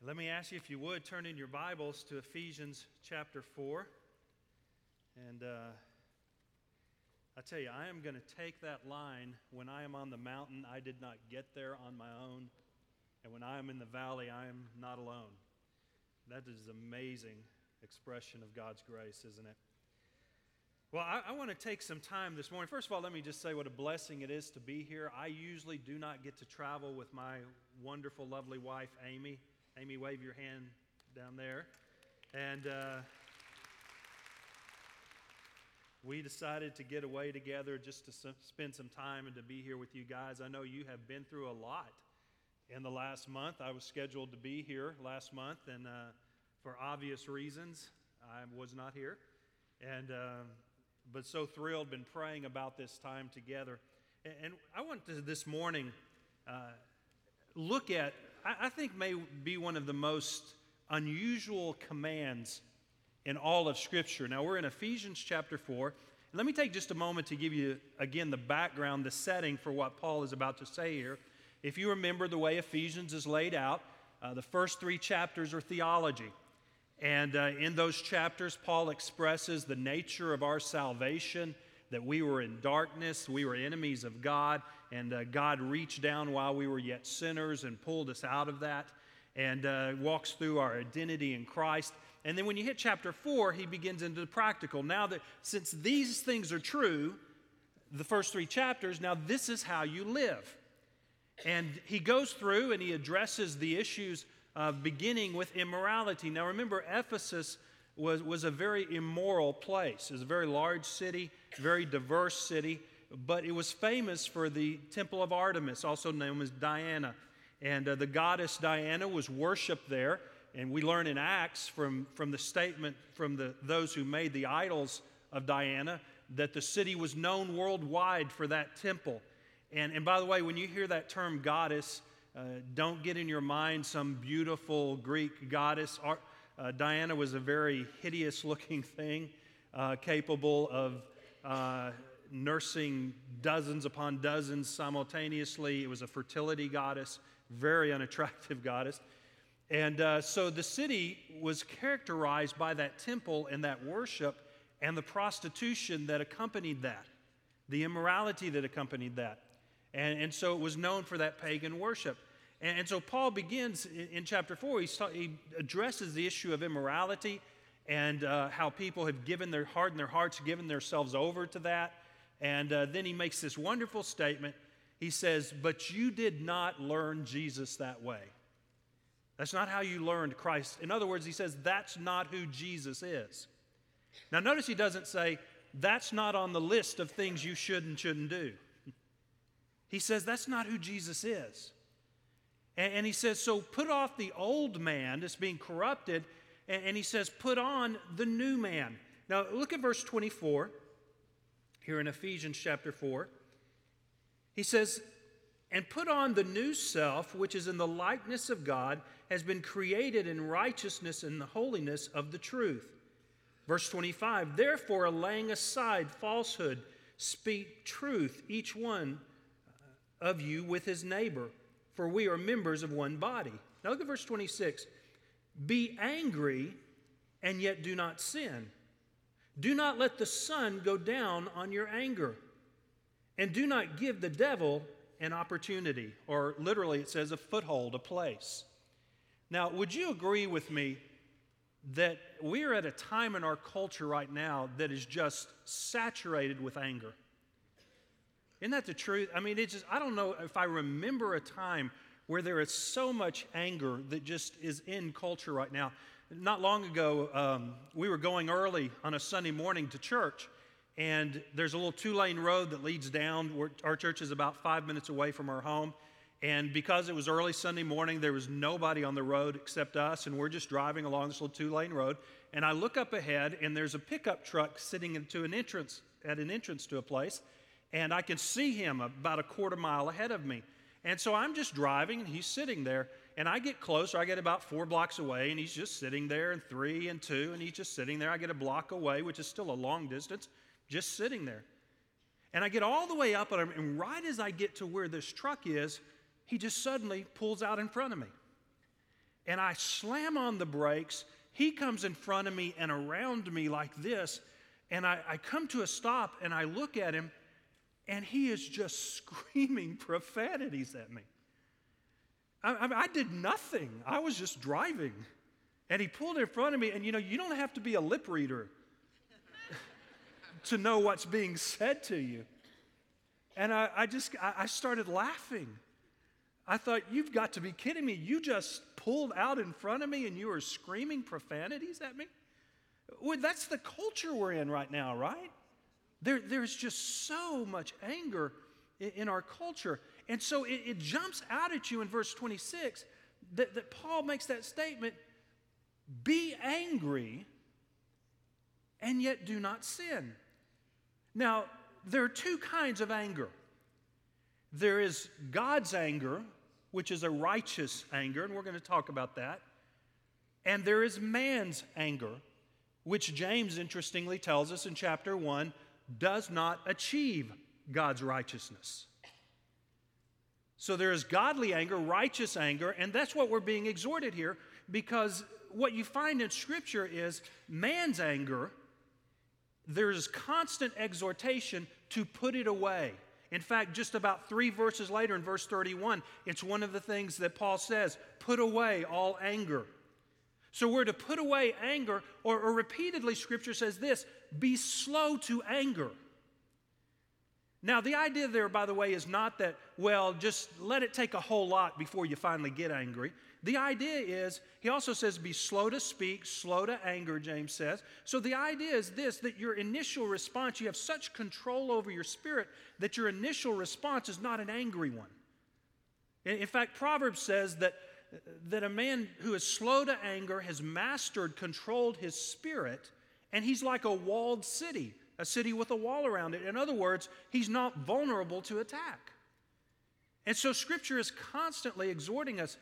Let me ask you if you would turn in your Bibles to Ephesians chapter 4. And uh, I tell you, I am going to take that line when I am on the mountain, I did not get there on my own. And when I am in the valley, I am not alone. That is an amazing expression of God's grace, isn't it? Well, I, I want to take some time this morning. First of all, let me just say what a blessing it is to be here. I usually do not get to travel with my wonderful, lovely wife, Amy. Amy, wave your hand down there. And uh, we decided to get away together just to s- spend some time and to be here with you guys. I know you have been through a lot in the last month. I was scheduled to be here last month, and uh, for obvious reasons, I was not here. And um, but so thrilled, been praying about this time together. And, and I want to this morning uh, look at, I, think, may be one of the most unusual commands in all of Scripture. Now, we're in Ephesians chapter 4. Let me take just a moment to give you, again, the background, the setting for what Paul is about to say here. If you remember the way Ephesians is laid out, uh, the first three chapters are theology. And uh, in those chapters, Paul expresses the nature of our salvation that we were in darkness, we were enemies of God, and uh, God reached down while we were yet sinners and pulled us out of that, and uh, walks through our identity in Christ. And then when you hit chapter 4, he begins into the practical. Now that since these things are true, the first three chapters, now this is how you live. And he goes through and he addresses the issues uh, beginning with immorality. Now, remember, Ephesus was, was a very immoral place. It was a very large city, very diverse city, but it was famous for the Temple of Artemis, also known as Diana. And uh, the goddess Diana was worshiped there. And we learn in Acts from, from the statement from the, those who made the idols of Diana that the city was known worldwide for that temple. And, and by the way, when you hear that term goddess, uh, don't get in your mind some beautiful Greek goddess. Uh, Diana was a very hideous looking thing, uh, capable of uh, nursing dozens upon dozens simultaneously. It was a fertility goddess, very unattractive goddess. And uh, so the city was characterized by that temple and that worship and the prostitution that accompanied that, the immorality that accompanied that. And, and so it was known for that pagan worship. And, and so Paul begins in, in chapter 4, he, he, addresses the issue of immorality and uh, how people have given their heart and their hearts, given themselves over to that. And uh, then he makes this wonderful statement. He says, But you did not learn Jesus that way. That's not how you learned Christ. In other words, he says, That's not who Jesus is. Now, notice he doesn't say, That's not on the list of things you should and shouldn't do. He says, That's not who Jesus is. And, and he says, So put off the old man that's being corrupted, and, and he says, Put on the new man. Now, look at verse 24 here in Ephesians chapter 4. He says, and put on the new self, which is in the likeness of God, has been created in righteousness and the holiness of the truth. Verse 25, therefore, laying aside falsehood, speak truth, each one of you with his neighbor, for we are members of one body. Now look at verse 26. Be angry and yet do not sin. Do not let the sun go down on your anger. And do not give the devil an opportunity, or literally it says a foothold, a place. Now, would you agree with me that we are at a time in our culture right now that is just saturated with anger? Isn't that the truth? I mean, it's just, I don't know if I remember a time where there is so much anger that just is in culture right now. Not long ago, um, we were going early on a Sunday morning to church, and there's a little two lane road that leads down. Where our church is about five minutes away from our home. And because it was early Sunday morning, there was nobody on the road except us, and we're just driving along this little two lane road. And I look up ahead, and there's a pickup truck sitting into an entrance at an entrance to a place and I can see him about a quarter mile ahead of me. And so I'm just driving, and he's sitting there. And I get closer, I get about four blocks away, and he's just sitting there, and three and two, and he's just sitting there. I get a block away, which is still a long distance, just sitting there. And I get all the way up, and right as I get to where this truck is, he just suddenly pulls out in front of me. and I slam on the brakes. He comes in front of me and around me like this, and I, I come to a stop and I look at him, and he is just screaming profanities at me. I, I, I did nothing, I was just driving. And he pulled in front of me, and you know, you don't have to be a lip reader to know what's being said to you. And I, I just, I, started laughing. I thought, you've got to be kidding me. You just pulled out in front of me and you were screaming profanities at me? Well, that's the culture we're in right now, right? There, there's just so much anger in, in our culture. And so it, it, jumps out at you in verse 26 that, that Paul makes that statement be angry and yet do not sin. Now, there are two kinds of anger there is God's anger, which is a righteous anger, and we're going to talk about that. And there is man's anger, which James interestingly tells us in chapter 1 does not achieve God's righteousness. So there is godly anger, righteous anger, and that's what we're being exhorted here because what you find in Scripture is man's anger, there's constant exhortation to put it away. In fact, just about three verses later, in verse 31, it's one of the things that Paul says put away all anger. So we're to put away anger, or, or repeatedly, Scripture says this be slow to anger. Now, the idea there, by the way, is not that, well, just let it take a whole lot before you finally get angry. The idea is, he also says, be slow to speak, slow to anger, James says. So the idea is this that your initial response, you have such control over your spirit that your initial response is not an angry one. In fact, Proverbs says that, that a man who is slow to anger has mastered, controlled his spirit, and he's like a walled city, a city with a wall around it. In other words, he's not vulnerable to attack. And so Scripture is constantly exhorting us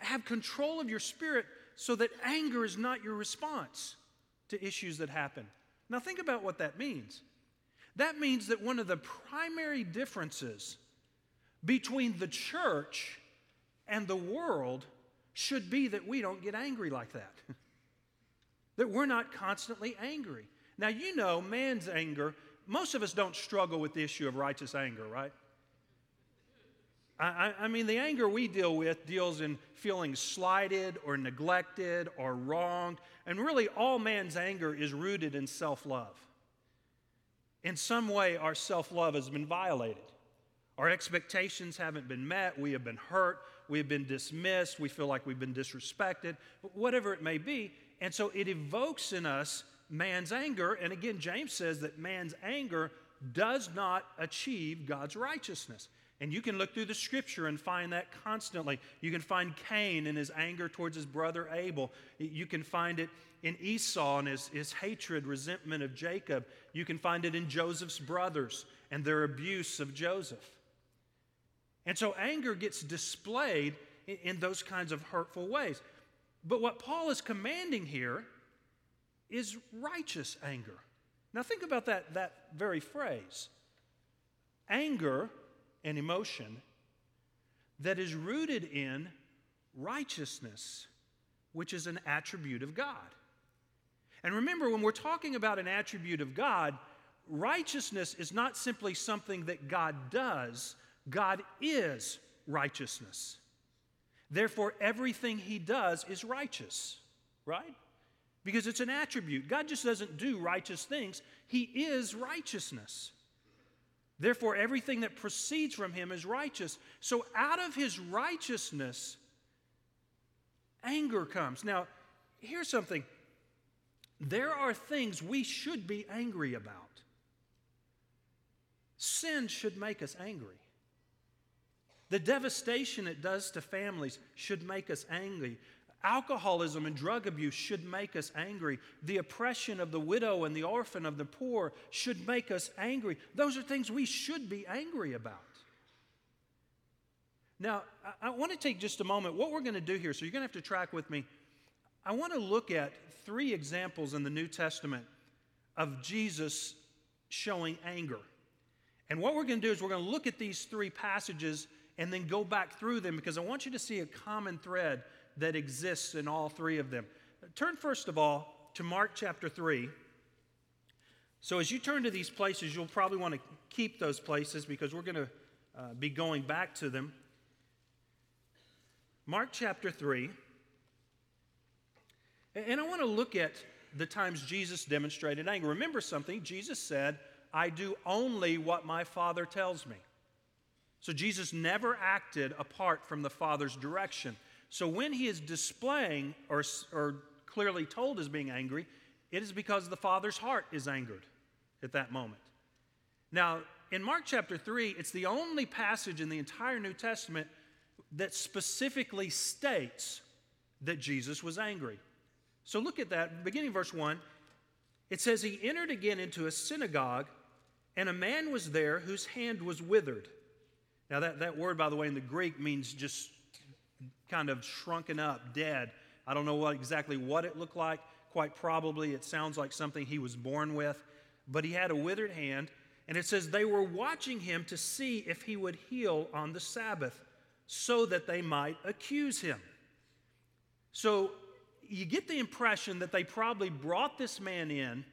have control of your spirit so that anger is not your response to issues that happen. Now, think about what that means. That means that one of the primary differences between the church and the world should be that we don't get angry like that. that we're not constantly angry. Now, you know, man's anger, most of us don't struggle with the issue of righteous anger, right? I, I, mean, the anger we deal with deals in feeling slighted or neglected or wronged. And really, all man's anger is rooted in self love. In some way, our self love has been violated. Our expectations haven't been met. We have been hurt. We have been dismissed. We feel like we've been disrespected, whatever it may be. And so it evokes in us man's anger. And again, James says that man's anger does not achieve God's righteousness. And you can look through the scripture and find that constantly. You can find Cain in his anger towards his brother Abel. You can find it in Esau and his, his hatred, resentment of Jacob. You can find it in Joseph's brothers and their abuse of Joseph. And so anger gets displayed in, in those kinds of hurtful ways. But what Paul is commanding here is righteous anger. Now, think about that, that very phrase. Anger an emotion that is rooted in righteousness, which is an attribute of God. And remember, when we're talking about an attribute of God, righteousness is not simply something that God does, God is righteousness. Therefore, everything He does is righteous, right? Because it's an attribute. God just doesn't do righteous things, He is righteousness. Therefore, everything that proceeds from him is righteous. So, out of his righteousness, anger comes. Now, here's something there are things we should be angry about. Sin should make us angry. The devastation it does to families should make us angry. Alcoholism and drug abuse should make us angry. The oppression of the widow and the orphan of the poor should make us angry. Those are things we should be angry about. Now, I, want to take just a moment. What we're going to do here, so you're going to have to track with me. I want to look at three examples in the New Testament of Jesus showing anger. And what we're going to do is we're going to look at these three passages and then go back through them because I want you to see a common thread that exists in all three of them. Turn first of all to Mark chapter 3. So, as you turn to these places, you'll probably want to keep those places because we're going to uh, be going back to them. Mark chapter 3. And I want to look at the times Jesus demonstrated anger. Remember something, Jesus said, I do only what my Father tells me. So Jesus never acted apart from the Father's direction. So when he is displaying or, or clearly told as being angry, it is because the Father's heart is angered at that moment. Now, in Mark chapter 3, it's the only passage in the entire New Testament that specifically states that Jesus was angry. So look at that, beginning verse 1. It says, He entered again into a synagogue, and a man was there whose hand was withered. Now, that, that word, by the way, in the Greek means just kind of shrunken up, dead. I don't know what, exactly what it looked like. Quite probably, it sounds like something he was born with. But he had a withered hand, and it says they were watching him to see if he would heal on the Sabbath so that they might accuse him. So you get the impression that they probably brought this man in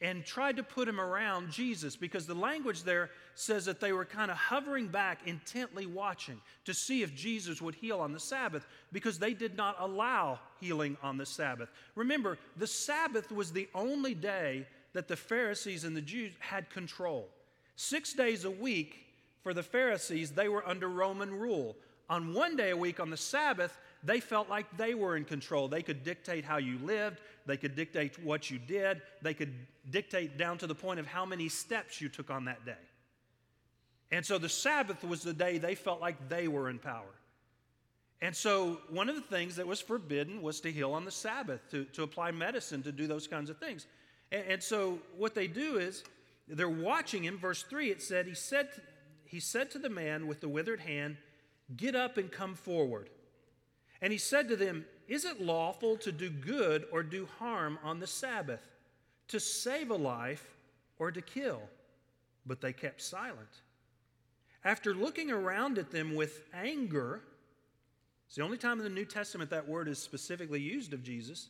and tried to put him around Jesus because the language there says that they were kind of hovering back, intently watching to see if Jesus would heal on the Sabbath because they did not allow healing on the Sabbath. Remember, the Sabbath was the only day that the Pharisees and the Jews had control. Six days a week for the Pharisees, they were under Roman rule. On one day a week on the Sabbath, they felt like they were in control. They could dictate how you lived, they could dictate what you did, they could dictate down to the point of how many steps you took on that day. And so the Sabbath was the day they felt like they were in power. And so one of the things that was forbidden was to heal on the Sabbath, to, to apply medicine, to do those kinds of things. And, and so what they do is they're watching him. Verse 3, it said, he said, he said to the man with the withered hand, Get up and come forward. And he said to them, Is it lawful to do good or do harm on the Sabbath, to save a life or to kill? But they kept silent. After looking around at them with anger, it's the only time in the New Testament that word is specifically used of Jesus.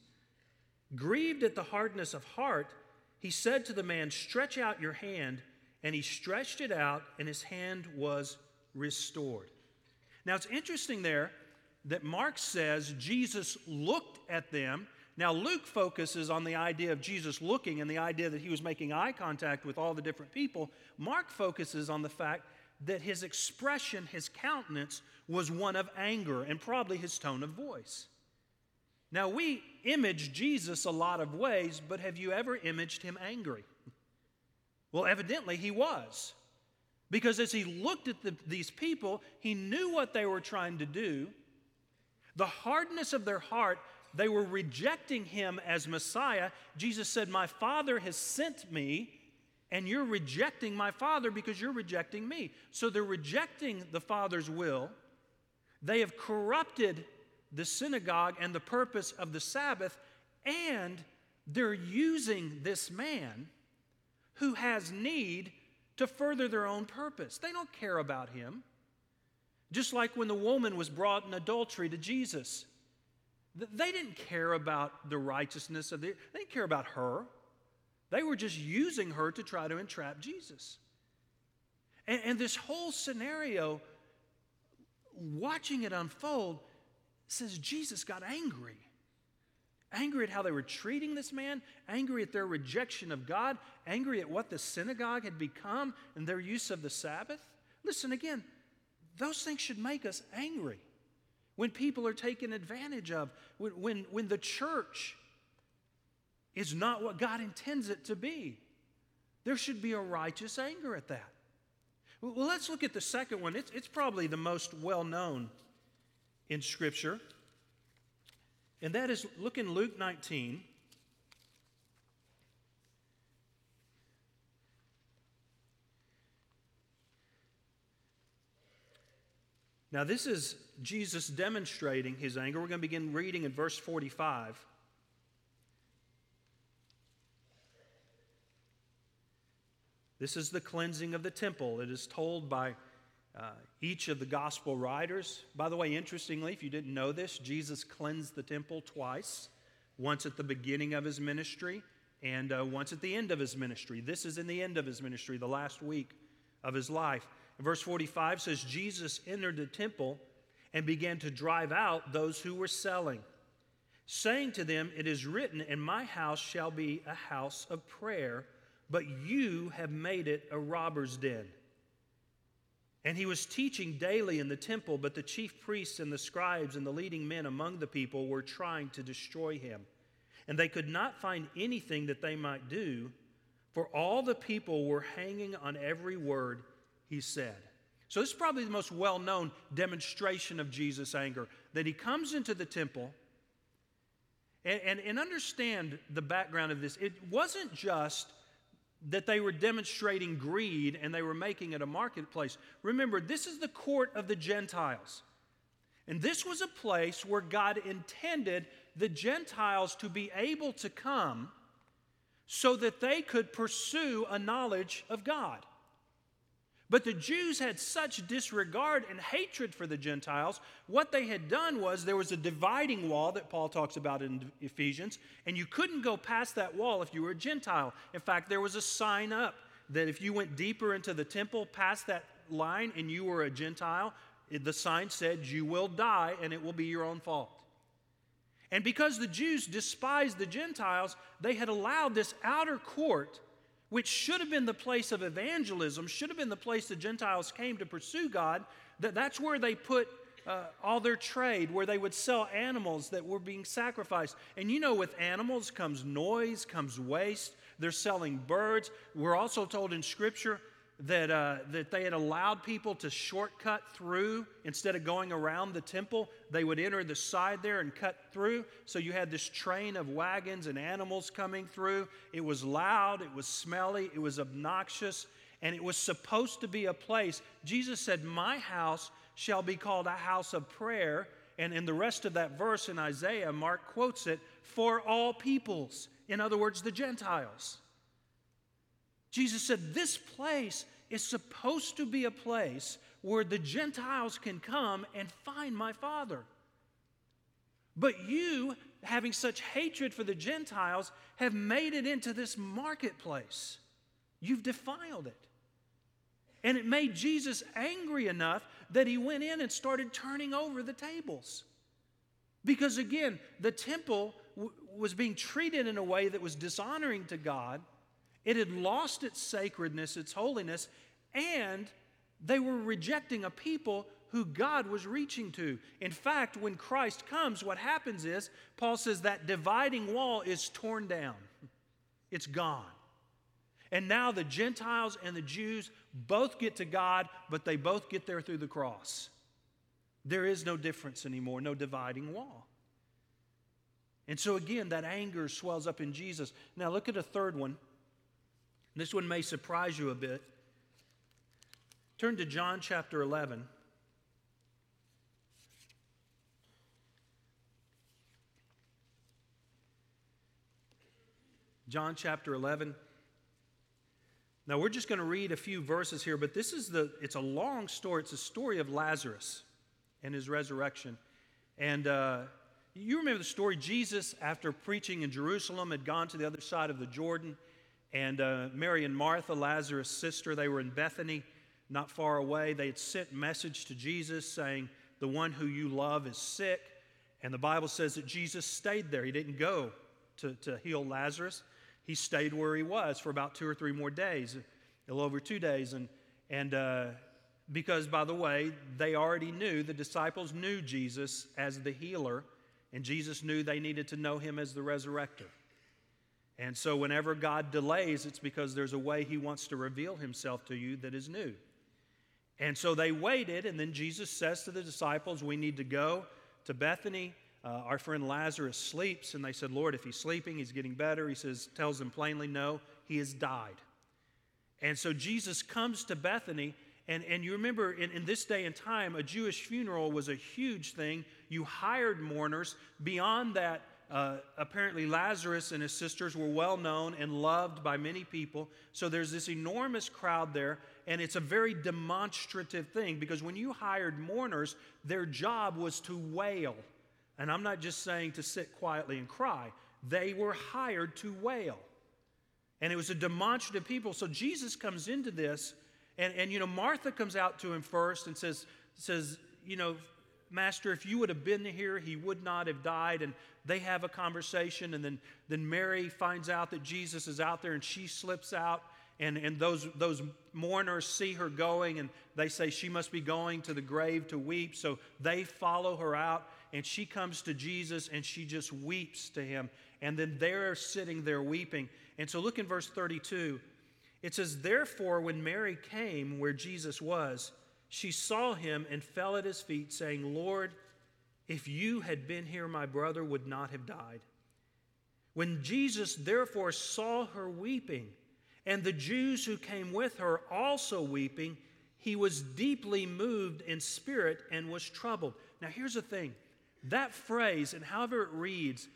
Grieved at the hardness of heart, he said to the man, Stretch out your hand. And he stretched it out, and his hand was restored. Now it's interesting there that Mark says Jesus looked at them. Now, Luke focuses on the idea of Jesus looking and the idea that he was making eye contact with all the different people. Mark focuses on the fact that his expression, his countenance, was one of anger and probably his tone of voice. Now, we image Jesus a lot of ways, but have you ever imaged him angry? Well, evidently he was. Because as he looked at the, these people, he knew what they were trying to do, the hardness of their heart, they were rejecting him as Messiah. Jesus said, My Father has sent me, and you're rejecting my Father because you're rejecting me. So they're rejecting the Father's will. They have corrupted the synagogue and the purpose of the Sabbath, and they're using this man who has need to further their own purpose. They don't care about him. Just like when the woman was brought in adultery to Jesus, they didn't care about the righteousness of the, they didn't care about her. They were just using her to try to entrap Jesus. And, and this whole scenario, watching it unfold, says Jesus got angry. Angry at how they were treating this man, angry at their rejection of God, angry at what the synagogue had become and their use of the Sabbath. Listen again, those things should make us angry. When people are taken advantage of, when, when, when the church is not what God intends it to be, there should be a righteous anger at that. Well, let's look at the second one. It's, it's probably the most well known in Scripture. And that is, look in Luke 19. Now, this is Jesus demonstrating his anger. We're going to begin reading in verse 45. This is the cleansing of the temple. It is told by uh, each of the gospel writers. By the way, interestingly, if you didn't know this, Jesus cleansed the temple twice once at the beginning of his ministry and uh, once at the end of his ministry. This is in the end of his ministry, the last week of his life. Verse 45 says, Jesus entered the temple and began to drive out those who were selling, saying to them, It is written, And my house shall be a house of prayer, but you have made it a robber's den. And he was teaching daily in the temple, but the chief priests and the scribes and the leading men among the people were trying to destroy him. And they could not find anything that they might do, for all the people were hanging on every word he said. So, this is probably the most well known demonstration of Jesus' anger that he comes into the temple. And, and, and understand the background of this. It wasn't just that they were demonstrating greed and they were making it a marketplace. Remember, this is the court of the Gentiles. And this was a place where God intended the Gentiles to be able to come so that they could pursue a knowledge of God. But the Jews had such disregard and hatred for the Gentiles. What they had done was there was a dividing wall that Paul talks about in Ephesians, and you couldn't go past that wall if you were a Gentile. In fact, there was a sign up that if you went deeper into the temple past that line and you were a Gentile, the sign said, You will die and it will be your own fault. And because the Jews despised the Gentiles, they had allowed this outer court which should have been the place of evangelism, should have been the place the Gentiles came to pursue God, that that's where they put uh, all their trade, where they would sell animals that were being sacrificed. And you know, with animals comes noise, comes waste. They're selling birds. We're also told in Scripture that, uh, that they had allowed people to shortcut through instead of going around the temple. They would enter the side there and cut through. So you had this train of wagons and animals coming through. It was loud, it was smelly, it was obnoxious, and it was supposed to be a place. Jesus said, My house shall be called a house of prayer. And in the rest of that verse in Isaiah, Mark quotes it for all peoples. In other words, the Gentiles. Jesus said, This place is supposed to be a place where the Gentiles can come and find my Father. But you, having such hatred for the Gentiles, have made it into this marketplace. You've defiled it. And it made Jesus angry enough that he went in and started turning over the tables. Because again, the temple w- was being treated in a way that was dishonoring to God it had lost its sacredness, its holiness, and they were rejecting a people who God was reaching to. In fact, when Christ comes, what happens is, Paul says that dividing wall is torn down, it's gone. And now the Gentiles and the Jews both get to God, but they both get there through the cross. There is no difference anymore, no dividing wall. And so again, that anger swells up in Jesus. Now look at a third one. This one may surprise you a bit. Turn to John chapter 11. John chapter 11. Now we're just going to read a few verses here, but this is the it's a long story. It's a story of Lazarus and his resurrection. And uh, you remember the story Jesus, after preaching in Jerusalem, had gone to the other side of the Jordan and uh, Mary and Martha, Lazarus' sister, they were in Bethany, not far away. They had sent message to Jesus saying, The one who you love is sick. And the Bible says that Jesus stayed there. He didn't go to, to heal Lazarus. He stayed where he was for about two or three more days, a little over two days. And, and uh, because, by the way, they already knew, the disciples knew Jesus as the healer, and Jesus knew they needed to know him as the resurrector. And so, whenever God delays, it's because there's a way He wants to reveal Himself to you that is new. And so they waited, and then Jesus says to the disciples, We need to go to Bethany. Uh, our friend Lazarus sleeps. And they said, Lord, if he's sleeping, he's getting better. He says, tells them plainly, No, he has died. And so Jesus comes to Bethany. And, and you remember in, in this day and time, a Jewish funeral was a huge thing. You hired mourners. Beyond that, Uh, apparently, Lazarus and his sisters were well known and loved by many people. So there's this enormous crowd there, and it's a very demonstrative thing because when you hired mourners, their job was to wail. And I'm not just saying to sit quietly and cry, they were hired to wail. And it was a demonstrative people. So Jesus comes into this, and, and you know, Martha comes out to him first and says, says, you know, Master, if you would have been here, he would not have died. And they have a conversation, and then, then Mary finds out that Jesus is out there, and she slips out. And, and those, those mourners see her going, and they say she must be going to the grave to weep. So they follow her out, and she comes to Jesus, and she just weeps to him. And then they're sitting there weeping. And so look in verse 32. It says, Therefore, when Mary came where Jesus was, she saw him and fell at his feet, saying, Lord, if you had been here, my brother would not have died. When Jesus therefore saw her weeping, and the Jews who came with her also weeping, he was deeply moved in spirit and was troubled. Now, here's the thing that phrase, and however it reads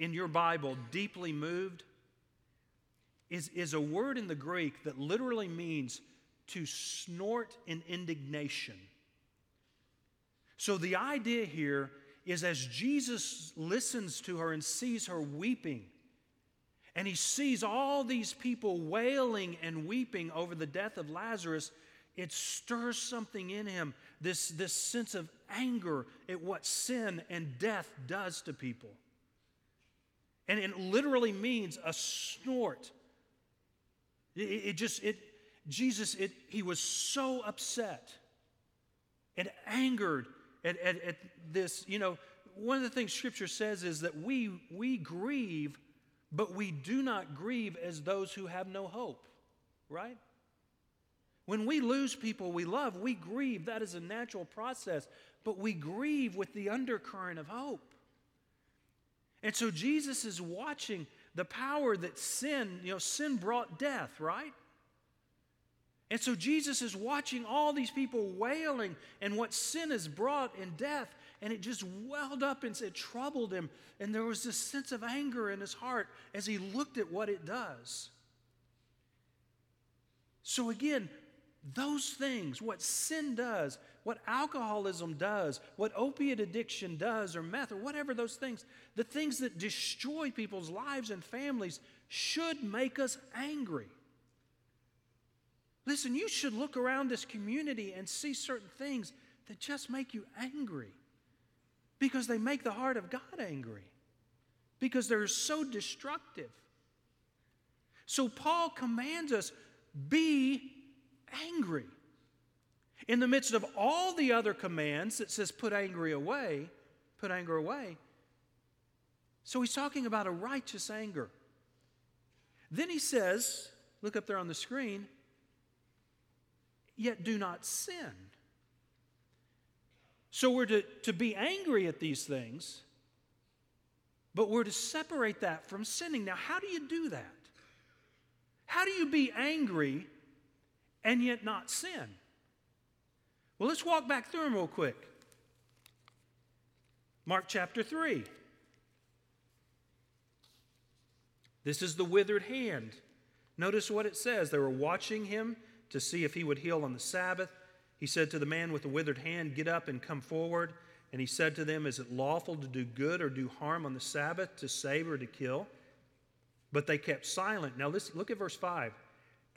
in your Bible, deeply moved, is, is a word in the Greek that literally means to snort in indignation. So the idea here is as Jesus listens to her and sees her weeping, and he sees all these people wailing and weeping over the death of Lazarus, it stirs something in him this, this sense of anger at what sin and death does to people. And it literally means a snort. It, it just, it, Jesus, it, he was so upset and angered at, at, at this. You know, one of the things Scripture says is that we, we grieve, but we do not grieve as those who have no hope, right? When we lose people we love, we grieve. That is a natural process, but we grieve with the undercurrent of hope. And so Jesus is watching the power that sin, you know, sin brought death, right? And so Jesus is watching all these people wailing and what sin has brought in death. And it just welled up and it troubled him. And there was this sense of anger in his heart as he looked at what it does. So, again, those things, what sin does, what alcoholism does, what opiate addiction does, or meth, or whatever those things, the things that destroy people's lives and families should make us angry. Listen, you should look around this community and see certain things that just make you angry because they make the heart of God angry, because they're so destructive. So, Paul commands us be angry. In the midst of all the other commands that says put angry away, put anger away. So he's talking about a righteous anger. Then he says, look up there on the screen, yet do not sin. So we're to, to be angry at these things, but we're to separate that from sinning. Now, how do you do that? How do you be angry and yet not sin? Well, let's walk back through them real quick. Mark chapter 3. This is the withered hand. Notice what it says. They were watching him to see if he would heal on the Sabbath. He said to the man with the withered hand, Get up and come forward. And he said to them, Is it lawful to do good or do harm on the Sabbath, to save or to kill? But they kept silent. Now listen, look at verse 5.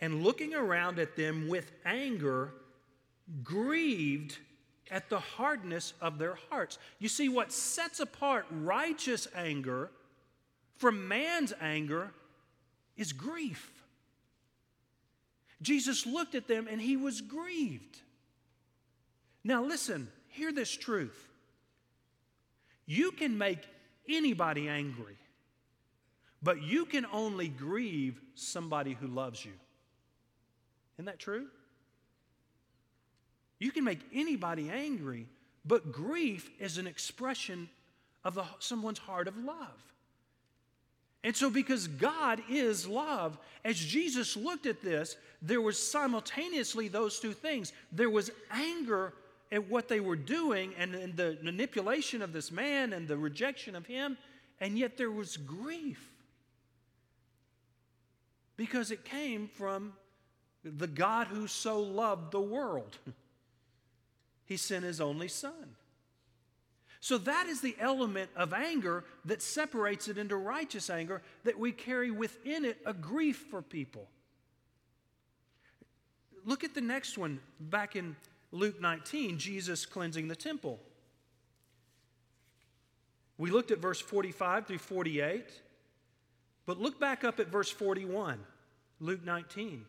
And looking around at them with anger, grieved at the hardness of their hearts. You see, what sets apart righteous anger from man's anger is grief. Jesus looked at them and he was grieved. Now, listen, hear this truth. You can make anybody angry, but you can only grieve somebody who loves you. Isn't that true? You can make anybody angry, but grief is an expression of the, someone's heart of love. And so, because God is love, as Jesus looked at this, there was simultaneously those two things. There was anger at what they were doing and, and the manipulation of this man and the rejection of him. and yet there was grief because it came from the God who so loved the world. He sent his only son. So that is the element of anger that separates it into righteous anger, that we carry within it a grief for people. Look at the next one back in Luke 19, Jesus cleansing the temple. We looked at verse 45 through 48, but look back up at verse 41, Luke 19.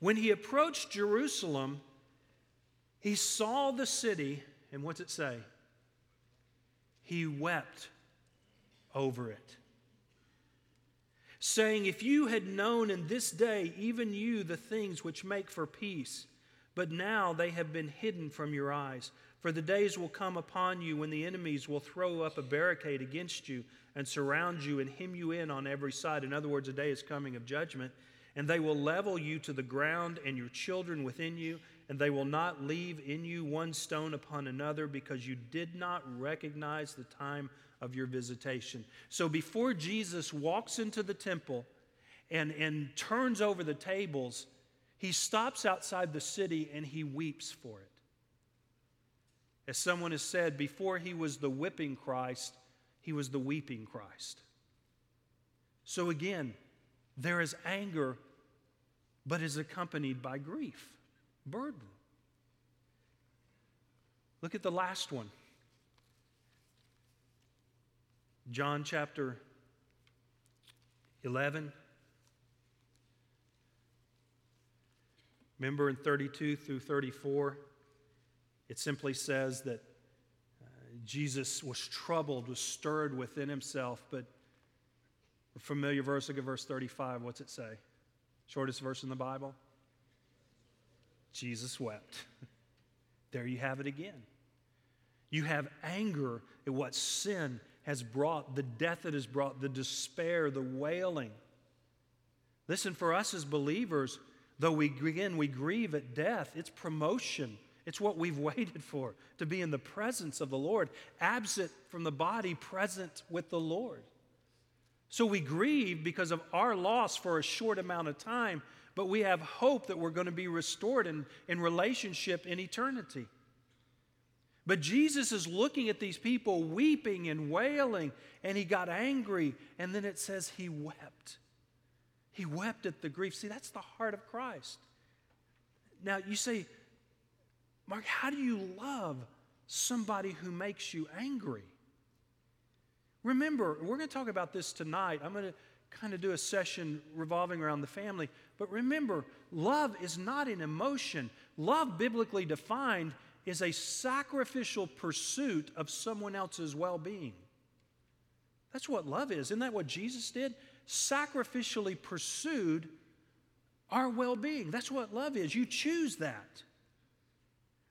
When he approached Jerusalem, he saw the city, and what's it say? He wept over it, saying, If you had known in this day, even you, the things which make for peace, but now they have been hidden from your eyes. For the days will come upon you when the enemies will throw up a barricade against you and surround you and hem you in on every side. In other words, a day is coming of judgment and they will level you to the ground and your children within you, and they will not leave in you one stone upon another because you did not recognize the time of your visitation. So before Jesus walks into the temple and, and turns over the tables, he stops outside the city and he weeps for it. As someone has said, before he was the whipping Christ, he was the weeping Christ. So again, there is anger, but is accompanied by grief, burden. Look at the last one. John chapter 11. Remember in 32 through 34, it simply says that uh, Jesus was troubled, was stirred within himself, but a familiar verse, look at verse 35. What's it say? Shortest verse in the Bible? Jesus wept. there you have it again. You have anger at what sin has brought, the death it has brought, the despair, the wailing. Listen, for us as believers, though we again we grieve at death, it's promotion. It's what we've waited for to be in the presence of the Lord, absent from the body, present with the Lord. So we grieve because of our loss for a short amount of time, but we have hope that we're going to be restored in, in relationship in eternity. But Jesus is looking at these people weeping and wailing, and he got angry, and then it says he wept. He wept at the grief. See, that's the heart of Christ. Now, you say, Mark, how do you love somebody who makes you angry? Remember, we're going to talk about this tonight. I'm going to kind of do a session revolving around the family. But remember, love is not an emotion. Love, biblically defined, is a sacrificial pursuit of someone else's well being. That's what love is. Isn't that what Jesus did? Sacrificially pursued our well being. That's what love is. You choose that.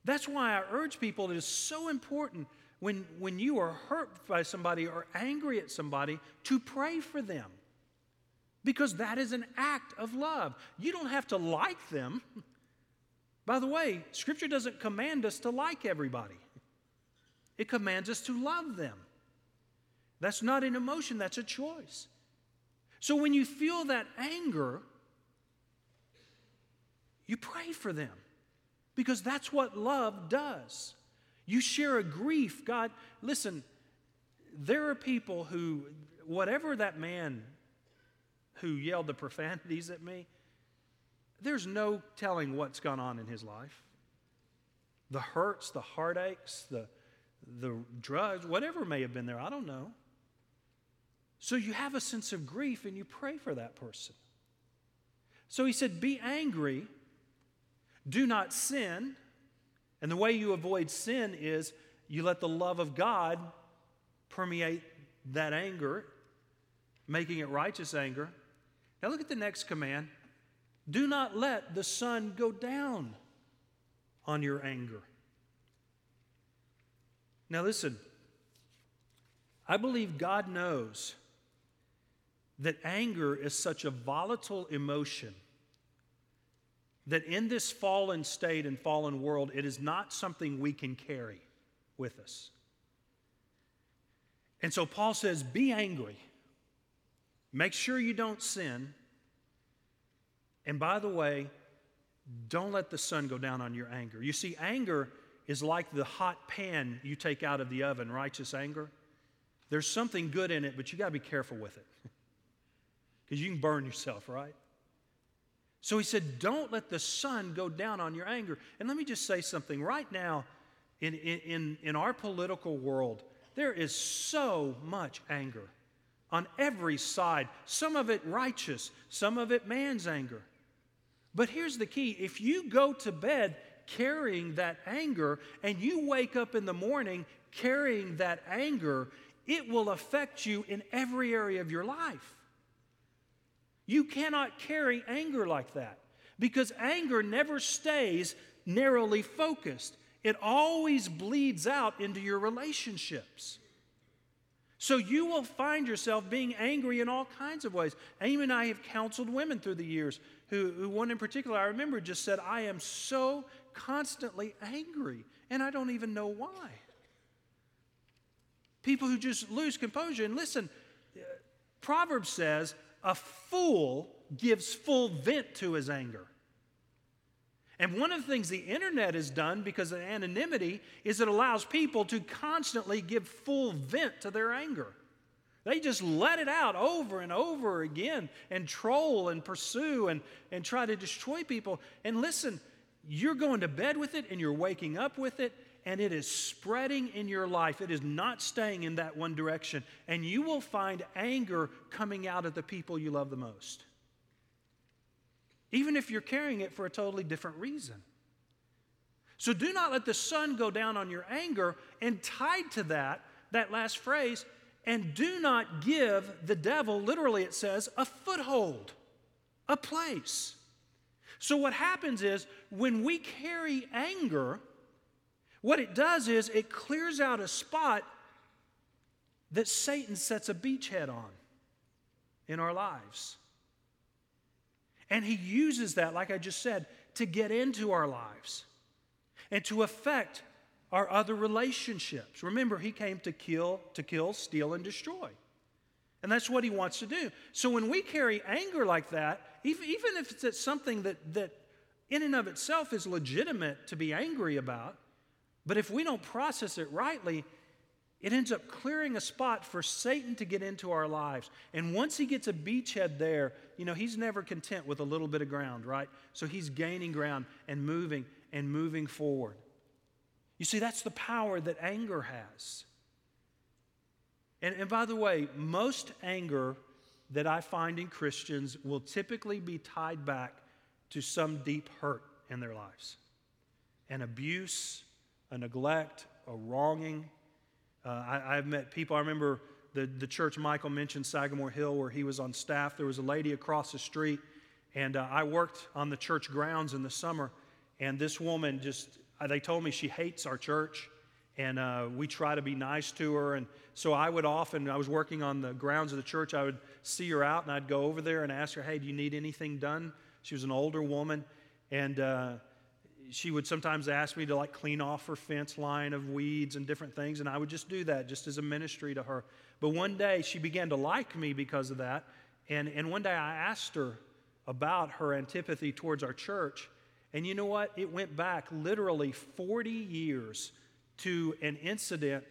That's why I urge people, it is so important when, when you are hurt by somebody or angry at somebody, to pray for them. Because that is an act of love. You don't have to like them. By the way, Scripture doesn't command us to like everybody, it commands us to love them. That's not an emotion, that's a choice. So when you feel that anger, you pray for them because that's what love does. You share a grief. God, listen, there are people who, whatever that man who yelled the profanities at me, there's no telling what's gone on in his life. The hurts, the heartaches, the, the drugs, whatever may have been there, I don't know. So you have a sense of grief and you pray for that person. So he said, Be angry, do not sin. And the way you avoid sin is you let the love of God permeate that anger, making it righteous anger. Now look at the next command do not let the sun go down on your anger. Now listen, I believe God knows that anger is such a volatile emotion that in this fallen state and fallen world, it is not something we can carry with us. And so Paul says, Be angry. Make sure you don't sin. And by the way, don't let the sun go down on your anger. You see, anger is like the hot pan you take out of the oven, righteous anger. There's something good in it, but you got to be careful with it because you can burn yourself, right? So he said, Don't let the sun go down on your anger. And let me just say something. Right now, in, in, in our political world, there is so much anger on every side, some of it righteous, some of it man's anger. But here's the key if you go to bed carrying that anger and you wake up in the morning carrying that anger, it will affect you in every area of your life. You cannot carry anger like that because anger never stays narrowly focused, it always bleeds out into your relationships. So you will find yourself being angry in all kinds of ways. Amy and I have counseled women through the years who, who one in particular I remember just said, I am so constantly angry and I don't even know why. People who just lose composure. And listen, Proverbs says, a fool gives full vent to his anger. And one of the things the internet has done because of anonymity is it allows people to constantly give full vent to their anger. They just let it out over and over again and troll and pursue and, and try to destroy people. And listen, you're going to bed with it and you're waking up with it and it is spreading in your life. It is not staying in that one direction. And you will find anger coming out of the people you love the most even if you're carrying it for a totally different reason. So do not let the sun go down on your anger, and tied to that, that last phrase, and do not give the devil, literally it says, a foothold, a place. So what happens is when we carry anger, what it does is it clears out a spot that Satan sets a beachhead on in our lives. And he uses that, like I just said, to get into our lives and to affect our other relationships. Remember, he came to kill, to kill, steal, and destroy. And that's what he wants to do. So when we carry anger like that, even, if it's something that, that in and of itself is legitimate to be angry about, but if we don't process it rightly, it ends up clearing a spot for Satan to get into our lives. And once he gets a beachhead there, you know, he's never content with a little bit of ground, right? So he's gaining ground and moving and moving forward. You see, that's the power that anger has. And, and by the way, most anger that I find in Christians will typically be tied back to some deep hurt in their lives an abuse, a neglect, a wronging uh, I, have met people, I remember the, the church Michael mentioned, Sagamore Hill, where he was on staff. There was a lady across the street, and uh, I worked on the church grounds in the summer, and this woman just, uh, they told me she hates our church, and uh, we try to be nice to her. And so I would often, I was working on the grounds of the church, I would see her out, and I'd go over there and ask her, hey, do you need anything done? She was an older woman, and uh, she would sometimes ask me to like clean off her fence line of weeds and different things, and I would just do that just as a ministry to her. But one day she began to like me because of that. And, and one day I asked her about her antipathy towards our church. And you know what? It went back literally 40 years to an incident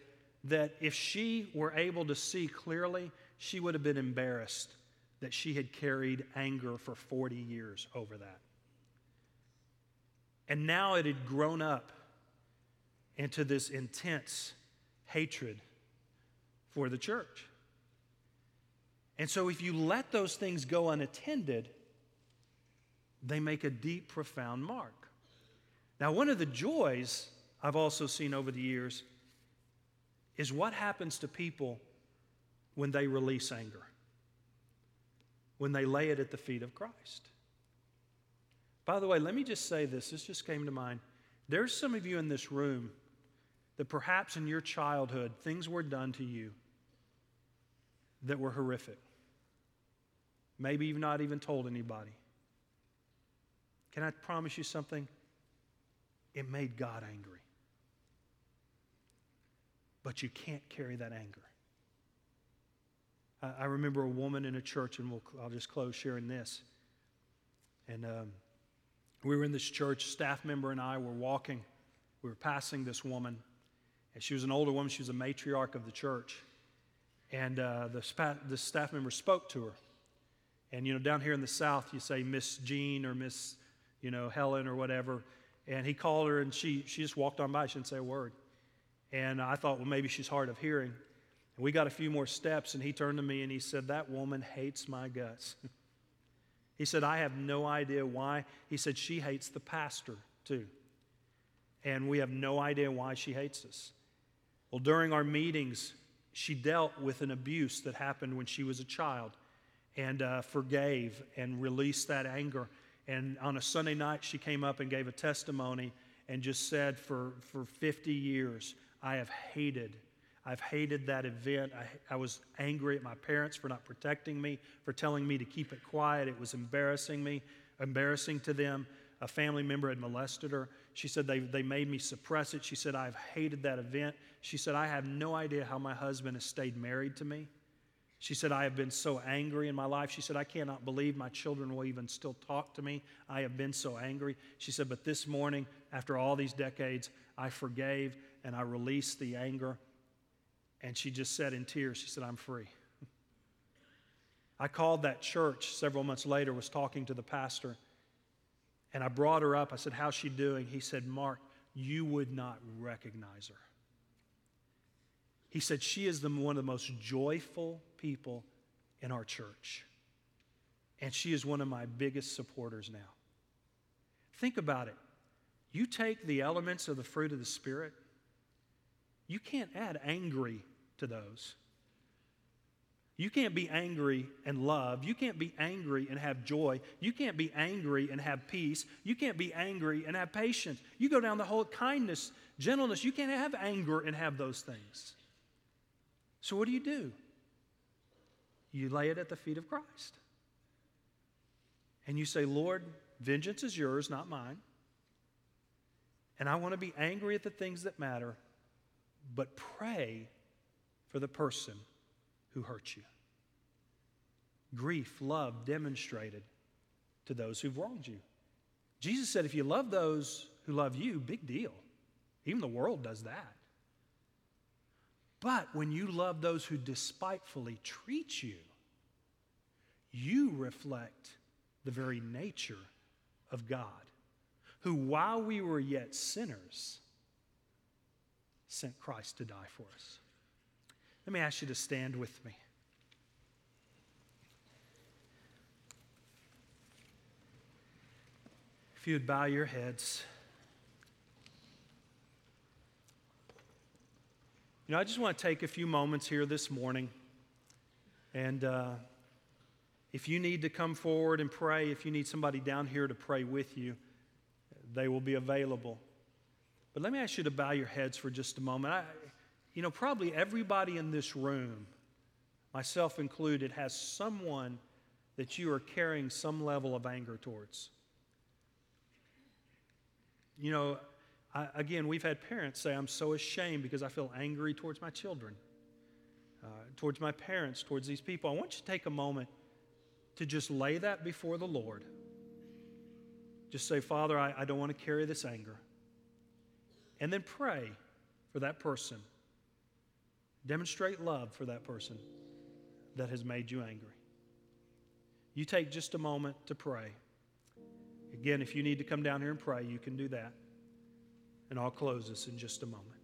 that if she were able to see clearly, she would have been embarrassed that she had carried anger for 40 years over that. And now it had grown up into this intense hatred for the church. And so, if you let those things go unattended, they make a deep, profound mark. Now, one of the joys I've also seen over the years is what happens to people when they release anger, when they lay it at the feet of Christ. By the way, let me just say this. This just came to mind. There's some of you in this room that perhaps in your childhood things were done to you that were horrific. Maybe you've not even told anybody. Can I promise you something? It made God angry. But you can't carry that anger. I, remember a woman in a church, and we'll, I'll just close sharing this. And um, we were in this church, staff member and I were walking. We were passing this woman, and she was an older woman. She was a matriarch of the church. And uh, the, spa- the staff member spoke to her. And, you know, down here in the South, you say Miss Jean or Miss, you know, Helen or whatever. And he called her, and she, she just walked on by. She didn't say a word. And I thought, well, maybe she's hard of hearing. And we got a few more steps, and he turned to me and he said, That woman hates my guts. he said, I have no idea why. He said, She hates the pastor, too. And we have no idea why she hates us. Well, during our meetings, she dealt with an abuse that happened when she was a child and uh, forgave and released that anger. And on a Sunday night, she came up and gave a testimony and just said, For, for 50 years, I have hated. I've hated that event. I, I was angry at my parents for not protecting me, for telling me to keep it quiet. It was embarrassing me, embarrassing to them. A family member had molested her. She said they, they made me suppress it. She said, I've hated that event. She said, I have no idea how my husband has stayed married to me. She said, I have been so angry in my life. She said, I cannot believe my children will even still talk to me. I have been so angry. She said, but this morning, after all these decades, I forgave and I released the anger. And she just said in tears, she said, I'm free. I called that church several months later, was talking to the pastor, and I brought her up. I said, How's she doing? He said, Mark, you would not recognize her. He said, She is the, one of the most joyful people in our church. And she is one of my biggest supporters now. Think about it. You take the elements of the fruit of the Spirit, you can't add angry to those. You can't be angry and love. You can't be angry and have joy. You can't be angry and have peace. You can't be angry and have patience. You go down the whole kindness, gentleness. You can't have anger and have those things. So, what do you do? You lay it at the feet of Christ. And you say, Lord, vengeance is yours, not mine. And I want to be angry at the things that matter, but pray for the person who hurt you. Grief, love demonstrated to those who've wronged you. Jesus said, if you love those who love you, big deal. Even the world does that. But when you love those who despitefully treat you, you reflect the very nature of God, who, while we were yet sinners, sent Christ to die for us. Let me ask you to stand with me. If you'd bow your heads. You know, I just want to take a few moments here this morning. And uh, if you need to come forward and pray, if you need somebody down here to pray with you, they will be available. But let me ask you to bow your heads for just a moment. I, you know, probably everybody in this room, myself included, has someone that you are carrying some level of anger towards. You know, I, again, we've had parents say, I'm so ashamed because I feel angry towards my children, uh, towards my parents, towards these people. I want you to take a moment to just lay that before the Lord. Just say, Father, I, I don't want to carry this anger. And then pray for that person. Demonstrate love for that person that has made you angry. You take just a moment to pray. Again, if you need to come down here and pray, you can do that. And I'll close this in just a moment.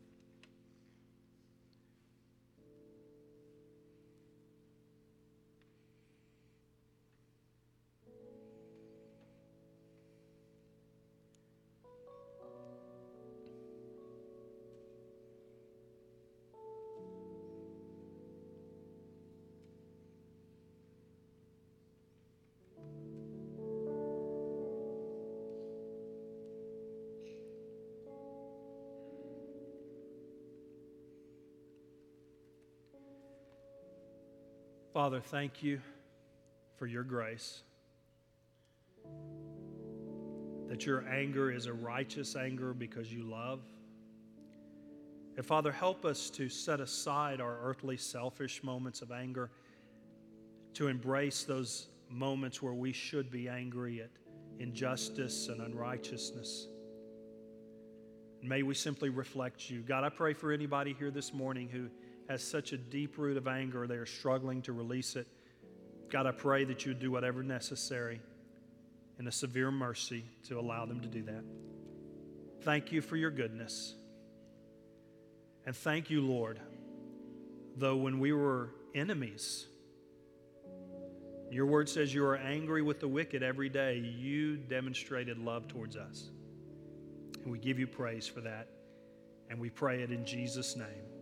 Father, thank you for your grace. That your anger is a righteous anger because you love. And Father, help us to set aside our earthly, selfish moments of anger to embrace those moments where we should be angry at injustice and unrighteousness. May we simply reflect you. God, I pray for anybody here this morning who has such a deep root of anger, they are struggling to release it. God, I pray that you would do whatever necessary in a severe mercy to allow them to do that. Thank you for your goodness. And thank you, Lord, though when we were enemies, your word says you are angry with the wicked every day. You demonstrated love towards us. And we give you praise for that. And we pray it in Jesus' name.